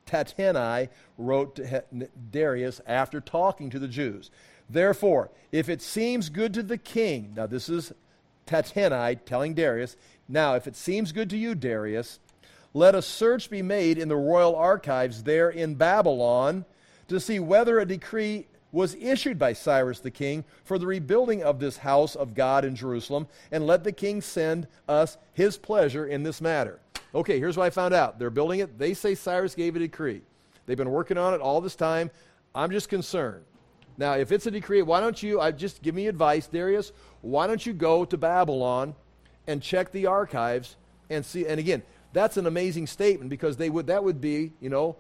Tattenai wrote to Darius after talking to the Jews. Therefore, if it seems good to the king, now this is Tattenai telling Darius, now, if it seems good to you, Darius, let a search be made in the royal archives there in Babylon to see whether a decree was issued by Cyrus the king for the rebuilding of this house of God in Jerusalem, and let the king send us his pleasure in this matter. Okay, here's what I found out. They're building it. They say Cyrus gave a decree. They've been working on it all this time. I'm just concerned. Now, if it's a decree, why don't you, I just give me advice, Darius, why don't you go to Babylon and check the archives and see. And again, that's an amazing statement because they would that would be you know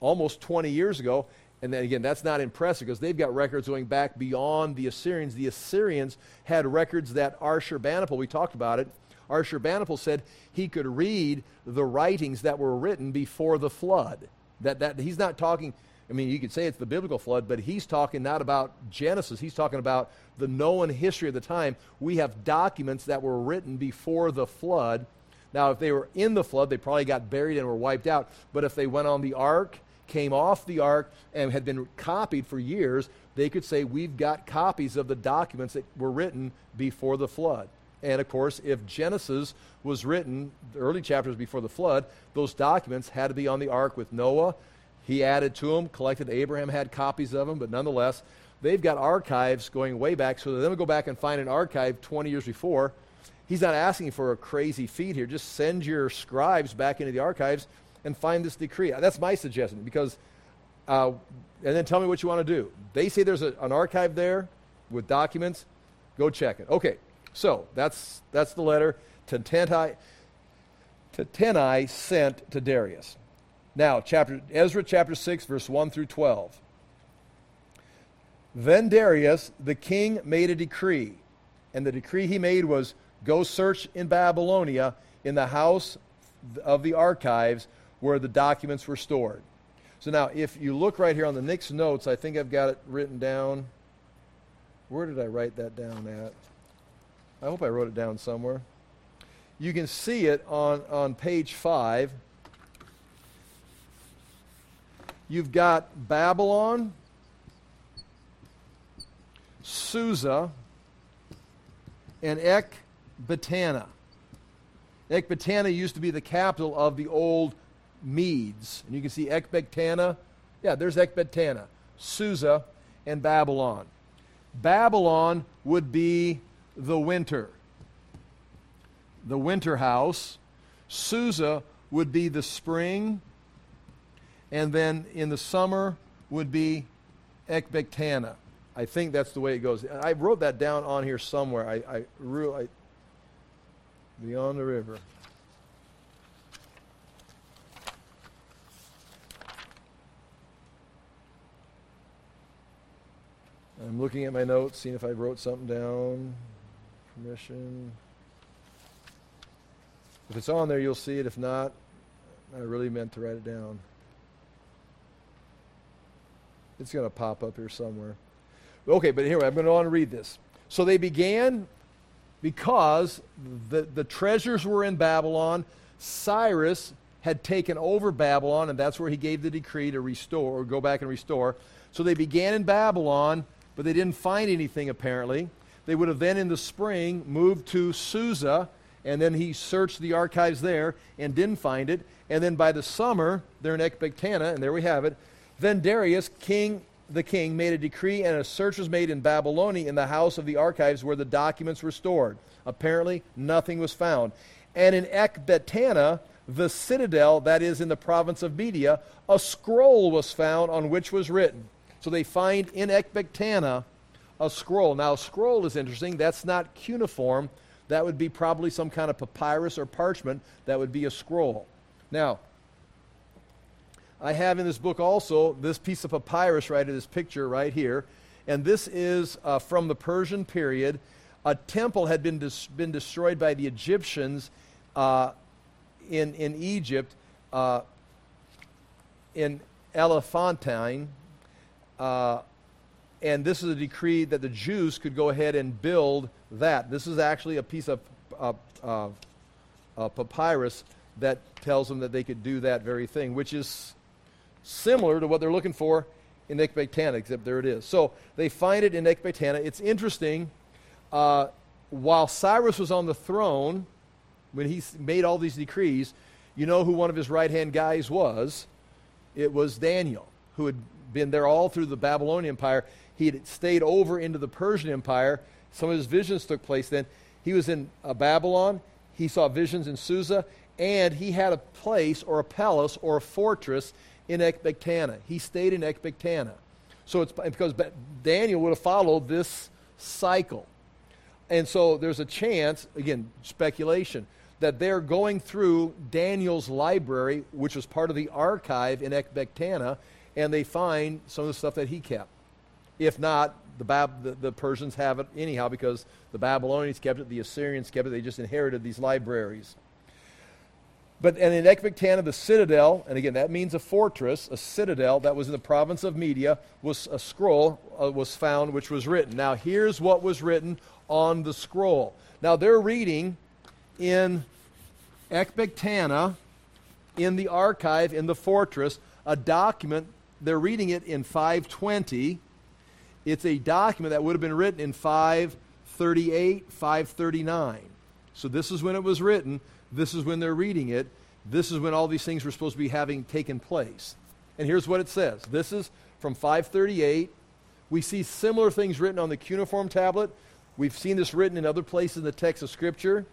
almost 20 years ago. And then again, that's not impressive because they've got records going back beyond the Assyrians. The Assyrians had records that Ashurbanipal, we talked about it, Ashurbanipal said he could read the writings that were written before the flood. That, that he's not talking, I mean, you could say it's the biblical flood, but he's talking not about Genesis. He's talking about the known history of the time. We have documents that were written before the flood. Now, if they were in the flood, they probably got buried and were wiped out. But if they went on the ark, came off the ark, and had been copied for years, they could say, We've got copies of the documents that were written before the flood. And of course, if Genesis was written, the early chapters before the flood, those documents had to be on the ark with Noah. He added to them, collected. Abraham had copies of them, but nonetheless, they've got archives going way back. So then we go back and find an archive 20 years before. He's not asking for a crazy feat here. Just send your scribes back into the archives and find this decree. That's my suggestion because, uh, and then tell me what you want to do. They say there's a, an archive there with documents. Go check it. Okay, so that's that's the letter Tattenai, Tattenai sent to Darius. Now, chapter Ezra chapter 6 verse 1 through 12. Then Darius the king made a decree, and the decree he made was go search in Babylonia in the house of the archives where the documents were stored. So now, if you look right here on the next notes, I think I've got it written down. Where did I write that down at? I hope I wrote it down somewhere. You can see it on, on page 5. You've got Babylon, Susa, and Ecbatana. Ecbatana used to be the capital of the old Medes. And you can see Ecbatana. Yeah, there's Ecbatana, Susa, and Babylon. Babylon would be the winter, the winter house. Susa would be the spring. And then in the summer would be Ecbatana. I think that's the way it goes. I wrote that down on here somewhere. I, I really, beyond the river. I'm looking at my notes, seeing if I wrote something down. Permission. If it's on there, you'll see it. If not, I really meant to write it down. It's going to pop up here somewhere. Okay, but here I'm going to want to read this. So they began because the, the treasures were in Babylon. Cyrus had taken over Babylon, and that's where he gave the decree to restore or go back and restore. So they began in Babylon but they didn't find anything apparently. They would have then in the spring moved to Susa, and then he searched the archives there and didn't find it. And then by the summer, they're in Ecbatana, and there we have it. Then Darius, king, the king, made a decree, and a search was made in Babylonia in the house of the archives where the documents were stored. Apparently, nothing was found. And in Ecbatana, the citadel that is in the province of Media, a scroll was found on which was written. So they find in Ecbatana a scroll. Now, scroll is interesting. That's not cuneiform. That would be probably some kind of papyrus or parchment. That would be a scroll. Now, I have in this book also this piece of papyrus right in this picture right here. And this is uh, from the Persian period. A temple had been, dis- been destroyed by the Egyptians uh, in, in Egypt uh, in Elephantine, uh, and this is a decree that the Jews could go ahead and build that. This is actually a piece of uh, uh, papyrus that tells them that they could do that very thing, which is similar to what they're looking for in Ecbatana, except there it is. So they find it in Ecbatana. It's interesting. Uh, while Cyrus was on the throne, when he made all these decrees, you know who one of his right hand guys was? It was Daniel, who had been there all through the Babylonian Empire. He had stayed over into the Persian Empire. Some of his visions took place then. He was in uh, Babylon. He saw visions in Susa. And he had a place or a palace or a fortress in Ecbatana. He stayed in Ecbatana. So it's because Daniel would have followed this cycle. And so there's a chance, again, speculation, that they're going through Daniel's library, which was part of the archive in Ecbatana, and they find some of the stuff that he kept. If not, the, Bab- the, the, Persians have it anyhow because the Babylonians kept it, the Assyrians kept it. They just inherited these libraries. But and in Ecbatana, the citadel, and again that means a fortress, a citadel that was in the province of Media, was a scroll uh, was found which was written. Now here's what was written on the scroll. Now they're reading in Ecbatana, in the archive in the fortress, a document they're reading it in 520. It's a document that would have been written in 538, 539. So this is when it was written. This is when they're reading it. This is when all these things were supposed to be having taken place. And here's what it says. This is from 538. We see similar things written on the cuneiform tablet. We've seen this written in other places in the text of Scripture.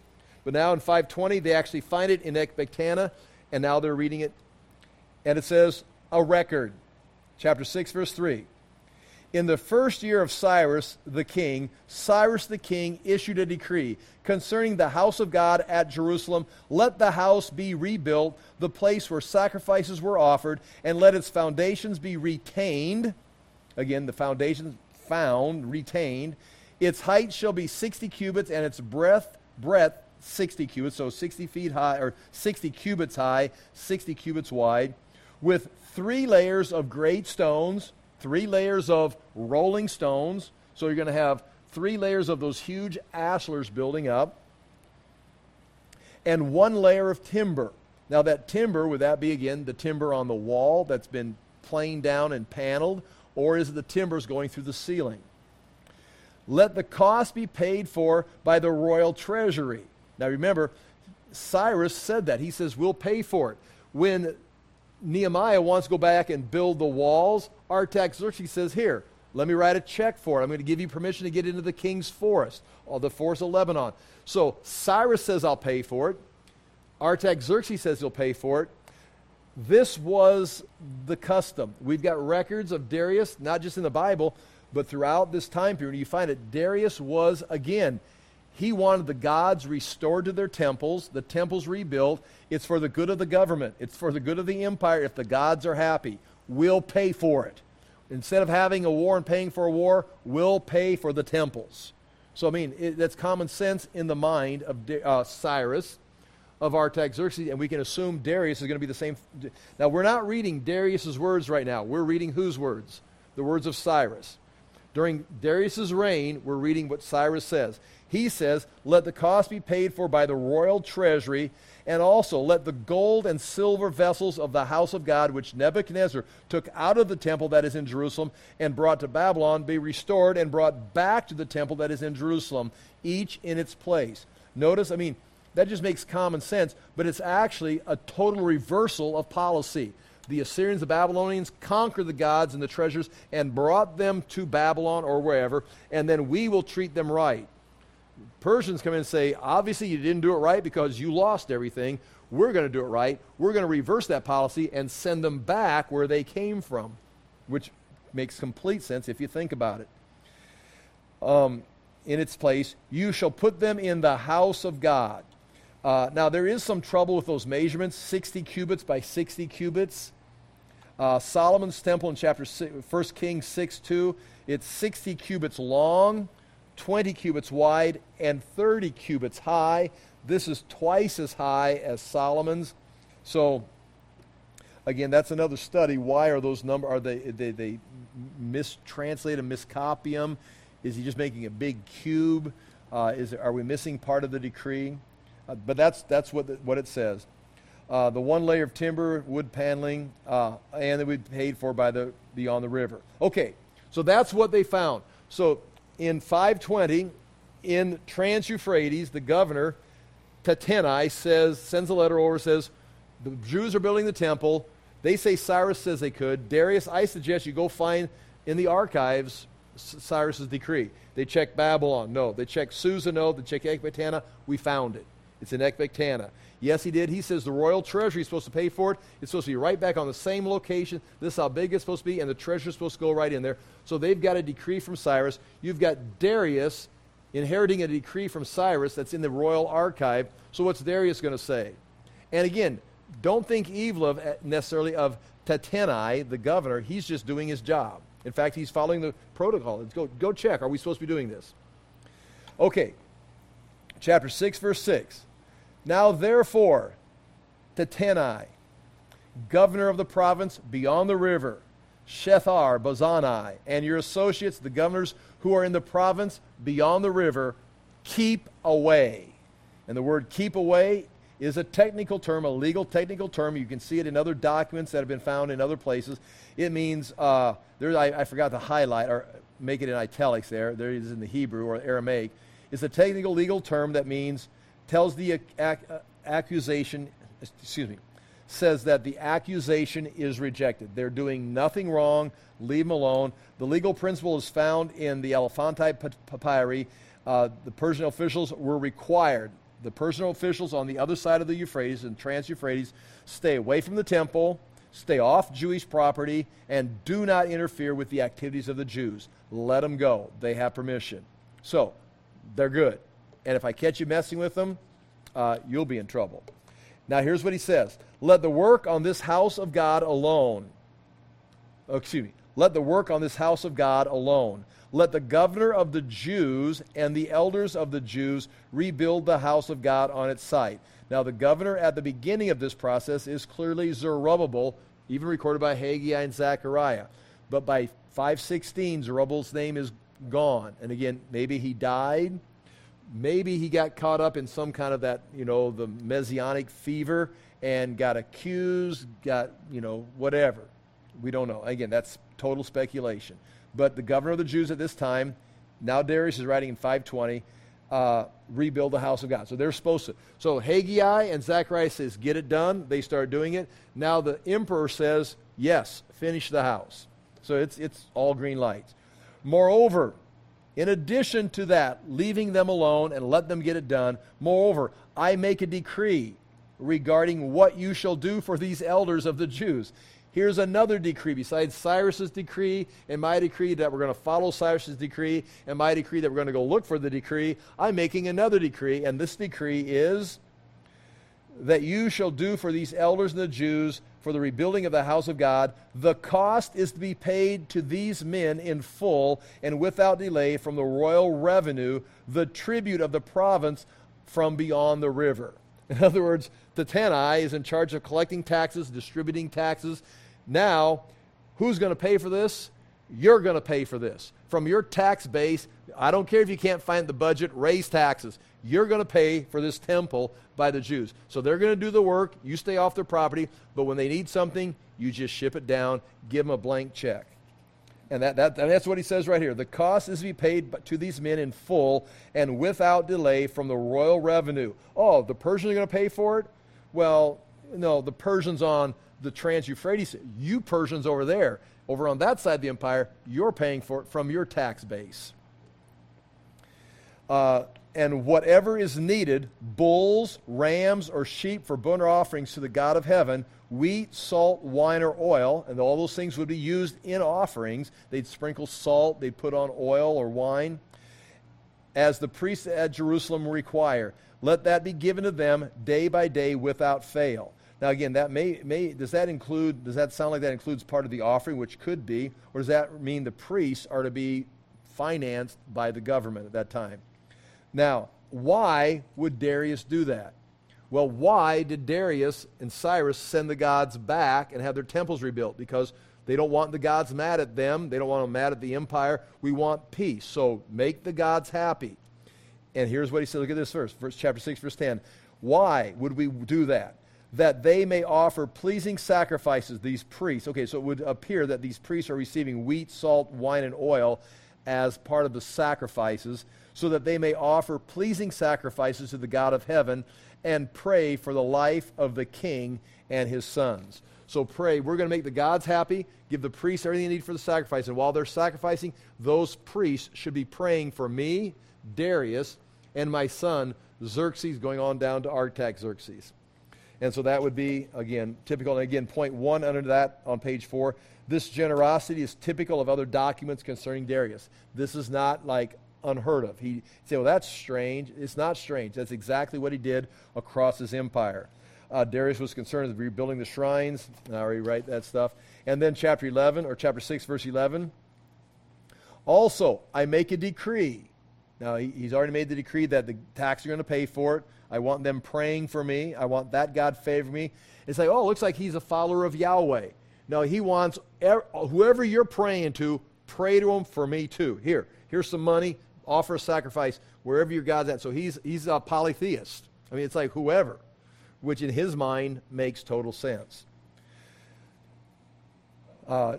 But now in 520, they actually find it in Ecbatana, and now they're reading it. And it says, a record. Chapter 6, verse 3. In the first year of Cyrus the king, Cyrus the king issued a decree concerning the house of God at Jerusalem. Let the house be rebuilt, the place where sacrifices were offered, and let its foundations be retained. Again, the foundations found, retained. Its height shall be 60 cubits, and its breadth, breadth 60 cubits, so 60 feet high, or 60 cubits high, 60 cubits wide, with three layers of great stones three layers of rolling stones. So you're going to have three layers of those huge ashlars building up, and one layer of timber. Now, that timber, would that be again the timber on the wall that's been planed down and paneled, or is it the timbers going through the ceiling? Let the cost be paid for by the royal treasury. Now, remember, Cyrus said that. He says, We'll pay for it. When Nehemiah wants to go back and build the walls, Artaxerxes says, Here, let me write a check for it. I'm going to give you permission to get into the king's forest, or the forest of Lebanon. So Cyrus says, I'll pay for it. Artaxerxes says he'll pay for it. This was the custom. We've got records of Darius, not just in the Bible, but throughout this time period. You find that Darius was, again, he wanted the gods restored to their temples, the temples rebuilt. It's for the good of the government, it's for the good of the empire. If the gods are happy, we'll pay for it. Instead of having a war and paying for a war, we'll pay for the temples. So, I mean, it, that's common sense in the mind of uh, Cyrus, of Artaxerxes, and we can assume Darius is going to be the same. Now, we're not reading Darius's words right now. We're reading whose words? The words of Cyrus. During Darius's reign, we're reading what Cyrus says. He says, Let the cost be paid for by the royal treasury, and also let the gold and silver vessels of the house of God, which Nebuchadnezzar took out of the temple that is in Jerusalem and brought to Babylon, be restored and brought back to the temple that is in Jerusalem, each in its place. Notice, I mean, that just makes common sense, but it's actually a total reversal of policy the Assyrians, the Babylonians conquered the gods and the treasures and brought them to Babylon or wherever, and then we will treat them right. Persians come in and say, obviously you didn't do it right because you lost everything. We're going to do it right. We're going to reverse that policy and send them back where they came from, which makes complete sense if you think about it. Um, in its place, you shall put them in the house of God. Uh, now, there is some trouble with those measurements 60 cubits by 60 cubits. Uh, Solomon's temple in chapter 6, 1 Kings 6 2, it's 60 cubits long, 20 cubits wide, and 30 cubits high. This is twice as high as Solomon's. So, again, that's another study. Why are those numbers, are they, they, they mistranslate them, miscopy them? Is he just making a big cube? Uh, is, are we missing part of the decree? Uh, but that's, that's what, the, what it says. Uh, the one layer of timber, wood paneling, uh, and that we paid for by the beyond the river. Okay, so that's what they found. So in 520, in Trans Euphrates, the governor Tattenai says sends a letter over says the Jews are building the temple. They say Cyrus says they could. Darius, I suggest you go find in the archives Cyrus's decree. They check Babylon, no. They check Susa, no. They check Ecbatana, we found it. It's in Ecbatana. Yes, he did. He says the royal treasury is supposed to pay for it. It's supposed to be right back on the same location. This is how big it's supposed to be, and the treasure is supposed to go right in there. So they've got a decree from Cyrus. You've got Darius inheriting a decree from Cyrus that's in the royal archive. So what's Darius going to say? And again, don't think evil of eh, necessarily of Tattenai, the governor. He's just doing his job. In fact, he's following the protocol. Let's go, go check. Are we supposed to be doing this? Okay. Chapter 6, verse 6. Now, therefore, to Tattenai, governor of the province beyond the river, Shethar, Bozenai, and your associates, the governors who are in the province beyond the river, keep away. And the word keep away is a technical term, a legal technical term. You can see it in other documents that have been found in other places. It means, uh, there, I, I forgot to highlight or make it in italics there. There it is in the Hebrew or Aramaic. It's a technical legal term that means tells the ac- ac- accusation, excuse me, says that the accusation is rejected. They're doing nothing wrong. Leave them alone. The legal principle is found in the Elephantine Papyri. Uh, the Persian officials were required. The Persian officials on the other side of the Euphrates and Trans Euphrates stay away from the temple, stay off Jewish property, and do not interfere with the activities of the Jews. Let them go. They have permission. So, they're good. And if I catch you messing with them, uh, you'll be in trouble. Now, here's what he says Let the work on this house of God alone, oh, excuse me, let the work on this house of God alone. Let the governor of the Jews and the elders of the Jews rebuild the house of God on its site. Now, the governor at the beginning of this process is clearly Zerubbabel, even recorded by Haggai and Zechariah. But by 516, Zerubbabel's name is gone. And again, maybe he died. Maybe he got caught up in some kind of that, you know, the messianic fever and got accused, got, you know, whatever. We don't know. Again, that's total speculation. But the governor of the Jews at this time, now Darius is writing in 520, uh, rebuild the house of God. So they're supposed to. So Haggai and Zechariah says, get it done. They start doing it. Now the emperor says, yes, finish the house. So it's, it's all green lights. Moreover, in addition to that, leaving them alone and let them get it done, moreover, I make a decree regarding what you shall do for these elders of the Jews. Here's another decree besides Cyrus's decree and my decree that we're going to follow Cyrus's decree and my decree that we're going to go look for the decree. I'm making another decree, and this decree is that you shall do for these elders and the Jews for the rebuilding of the house of God. The cost is to be paid to these men in full and without delay from the royal revenue, the tribute of the province from beyond the river. In other words, Tattenai is in charge of collecting taxes, distributing taxes. Now, who's going to pay for this? You're going to pay for this. From your tax base, I don't care if you can't find the budget, raise taxes. You're going to pay for this temple by the Jews. So they're going to do the work. You stay off their property. But when they need something, you just ship it down, give them a blank check. And, that, that, and that's what he says right here. The cost is to be paid to these men in full and without delay from the royal revenue. Oh, the Persians are going to pay for it? Well, no, the Persians on the Trans Euphrates, you Persians over there, over on that side of the empire, you're paying for it from your tax base. Uh, and whatever is needed bulls, rams, or sheep for burnt offerings to the God of heaven, wheat, salt, wine, or oil, and all those things would be used in offerings. They'd sprinkle salt, they'd put on oil or wine, as the priests at Jerusalem require. Let that be given to them day by day without fail. Now, again, that may, may does that include? Does that sound like that includes part of the offering, which could be, or does that mean the priests are to be financed by the government at that time? Now, why would Darius do that? Well, why did Darius and Cyrus send the gods back and have their temples rebuilt? Because they don't want the gods mad at them. They don't want them mad at the empire. We want peace. So make the gods happy. And here's what he said. Look at this verse, verse chapter 6, verse 10. Why would we do that? That they may offer pleasing sacrifices, these priests. Okay, so it would appear that these priests are receiving wheat, salt, wine, and oil as part of the sacrifices so that they may offer pleasing sacrifices to the God of heaven and pray for the life of the king and his sons. So pray. We're going to make the gods happy, give the priests everything they need for the sacrifice. And while they're sacrificing, those priests should be praying for me, Darius, and my son, Xerxes, going on down to Artaxerxes. And so that would be, again, typical. And again, point one under that on page four. This generosity is typical of other documents concerning Darius. This is not like unheard of. He say, well, that's strange. It's not strange. That's exactly what he did across his empire. Uh, Darius was concerned with rebuilding the shrines. I already write that stuff. And then chapter 11, or chapter 6, verse 11. Also, I make a decree. Now, he, he's already made the decree that the tax are going to pay for it. I want them praying for me. I want that God favor me. It's like, oh, it looks like he's a follower of Yahweh. No, he wants er, whoever you're praying to, pray to him for me too. Here, here's some money offer a sacrifice wherever your God's at. So he's, he's a polytheist. I mean, it's like whoever, which in his mind makes total sense. Uh,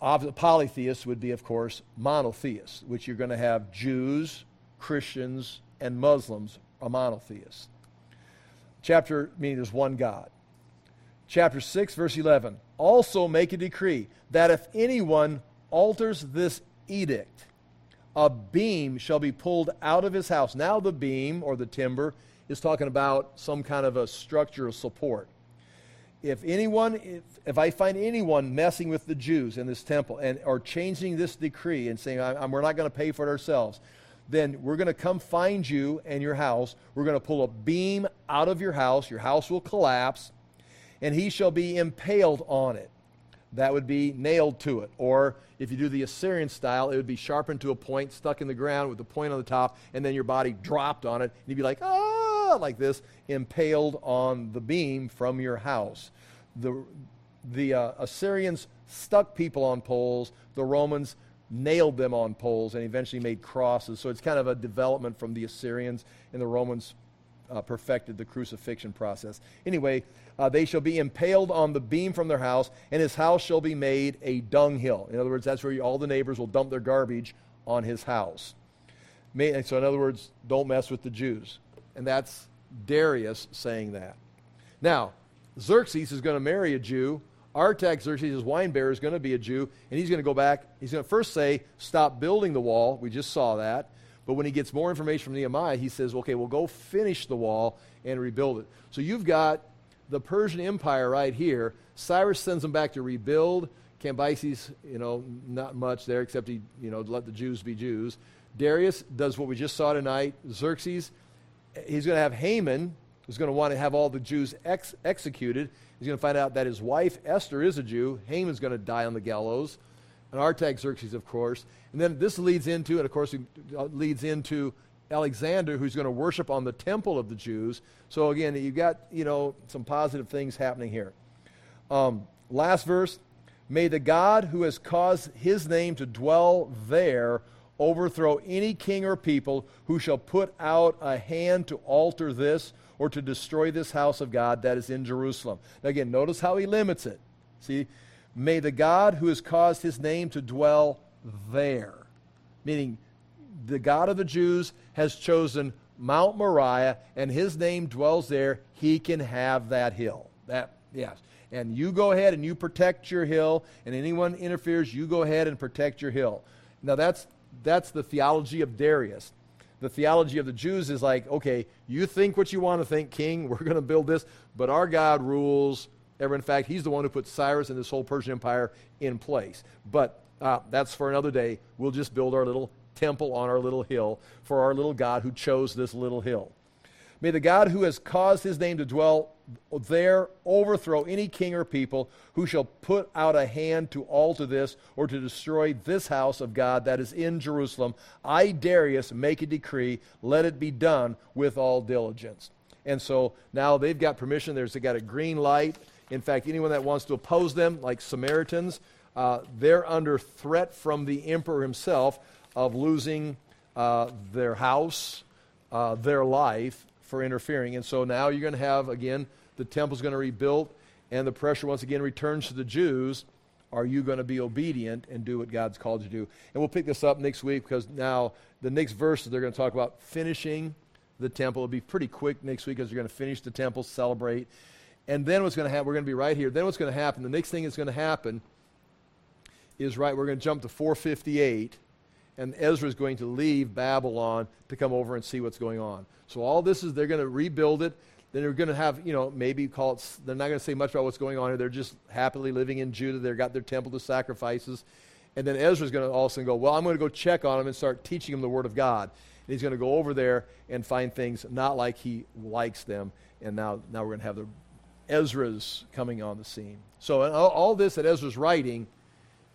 polytheist would be, of course, monotheist, which you're going to have Jews, Christians, and Muslims a monotheist. Chapter, meaning there's one God. Chapter 6, verse 11. Also make a decree that if anyone alters this edict, a beam shall be pulled out of his house. Now, the beam or the timber is talking about some kind of a structure of support. If anyone, if, if I find anyone messing with the Jews in this temple and or changing this decree and saying I, we're not going to pay for it ourselves, then we're going to come find you and your house. We're going to pull a beam out of your house. Your house will collapse, and he shall be impaled on it. That would be nailed to it. Or if you do the Assyrian style, it would be sharpened to a point, stuck in the ground with the point on the top, and then your body dropped on it. And you'd be like, ah, like this, impaled on the beam from your house. The, the uh, Assyrians stuck people on poles. The Romans nailed them on poles and eventually made crosses. So it's kind of a development from the Assyrians, and the Romans uh, perfected the crucifixion process. Anyway, uh, they shall be impaled on the beam from their house, and his house shall be made a dunghill. In other words, that's where you, all the neighbors will dump their garbage on his house. So, in other words, don't mess with the Jews. And that's Darius saying that. Now, Xerxes is going to marry a Jew. Artaxerxes, his wine bearer, is going to be a Jew, and he's going to go back. He's going to first say, Stop building the wall. We just saw that. But when he gets more information from Nehemiah, he says, Okay, well, go finish the wall and rebuild it. So you've got the Persian Empire right here. Cyrus sends them back to rebuild. Cambyses, you know, not much there except he, you know, let the Jews be Jews. Darius does what we just saw tonight. Xerxes, he's going to have Haman, who's going to want to have all the Jews ex- executed. He's going to find out that his wife, Esther, is a Jew. Haman's going to die on the gallows. And Artaxerxes, of course. And then this leads into, and of course, uh, leads into Alexander, who's going to worship on the temple of the Jews. So again, you've got, you know, some positive things happening here. Um, last verse. May the God who has caused his name to dwell there overthrow any king or people who shall put out a hand to alter this or to destroy this house of God that is in Jerusalem. Now, again, notice how he limits it. See, may the God who has caused his name to dwell there, meaning the God of the Jews has chosen Mount Moriah and his name dwells there, he can have that hill. That, yes. And you go ahead and you protect your hill, and anyone interferes, you go ahead and protect your hill. Now, that's, that's the theology of Darius the theology of the Jews is like, okay, you think what you want to think, king, we're going to build this, but our God rules. Ever, in fact, he's the one who put Cyrus and this whole Persian Empire in place. But uh, that's for another day. We'll just build our little temple on our little hill for our little God who chose this little hill. May the God who has caused his name to dwell there overthrow any king or people who shall put out a hand to alter this or to destroy this house of God that is in Jerusalem. I, Darius, make a decree. Let it be done with all diligence. And so now they've got permission. There's they got a green light. In fact, anyone that wants to oppose them, like Samaritans, uh, they're under threat from the emperor himself of losing uh, their house, uh, their life, for interfering. And so now you're going to have, again, the temple's going to rebuild, and the pressure once again returns to the Jews. Are you going to be obedient and do what God's called you to do? And we'll pick this up next week because now the next verse they're going to talk about finishing the temple. It'll be pretty quick next week because they're going to finish the temple, celebrate. And then what's going to happen, we're going to be right here. Then what's going to happen, the next thing that's going to happen is right, we're going to jump to 458 and Ezra is going to leave Babylon to come over and see what's going on. So all this is they're going to rebuild it. Then they're going to have, you know, maybe call it, they're not going to say much about what's going on here. They're just happily living in Judah. They've got their temple to sacrifices. And then Ezra's going to also go, well, I'm going to go check on them and start teaching them the Word of God. And he's going to go over there and find things not like he likes them. And now, now we're going to have the Ezra's coming on the scene. So all, all this that Ezra's writing,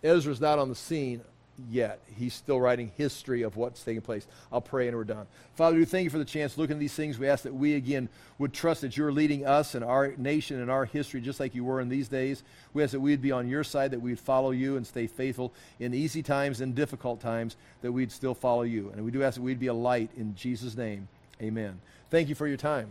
Ezra's not on the scene yet. He's still writing history of what's taking place. I'll pray and we're done. Father, we thank you for the chance to look into these things. We ask that we again would trust that you're leading us and our nation and our history just like you were in these days. We ask that we'd be on your side, that we'd follow you and stay faithful in easy times and difficult times, that we'd still follow you. And we do ask that we'd be a light in Jesus' name. Amen. Thank you for your time.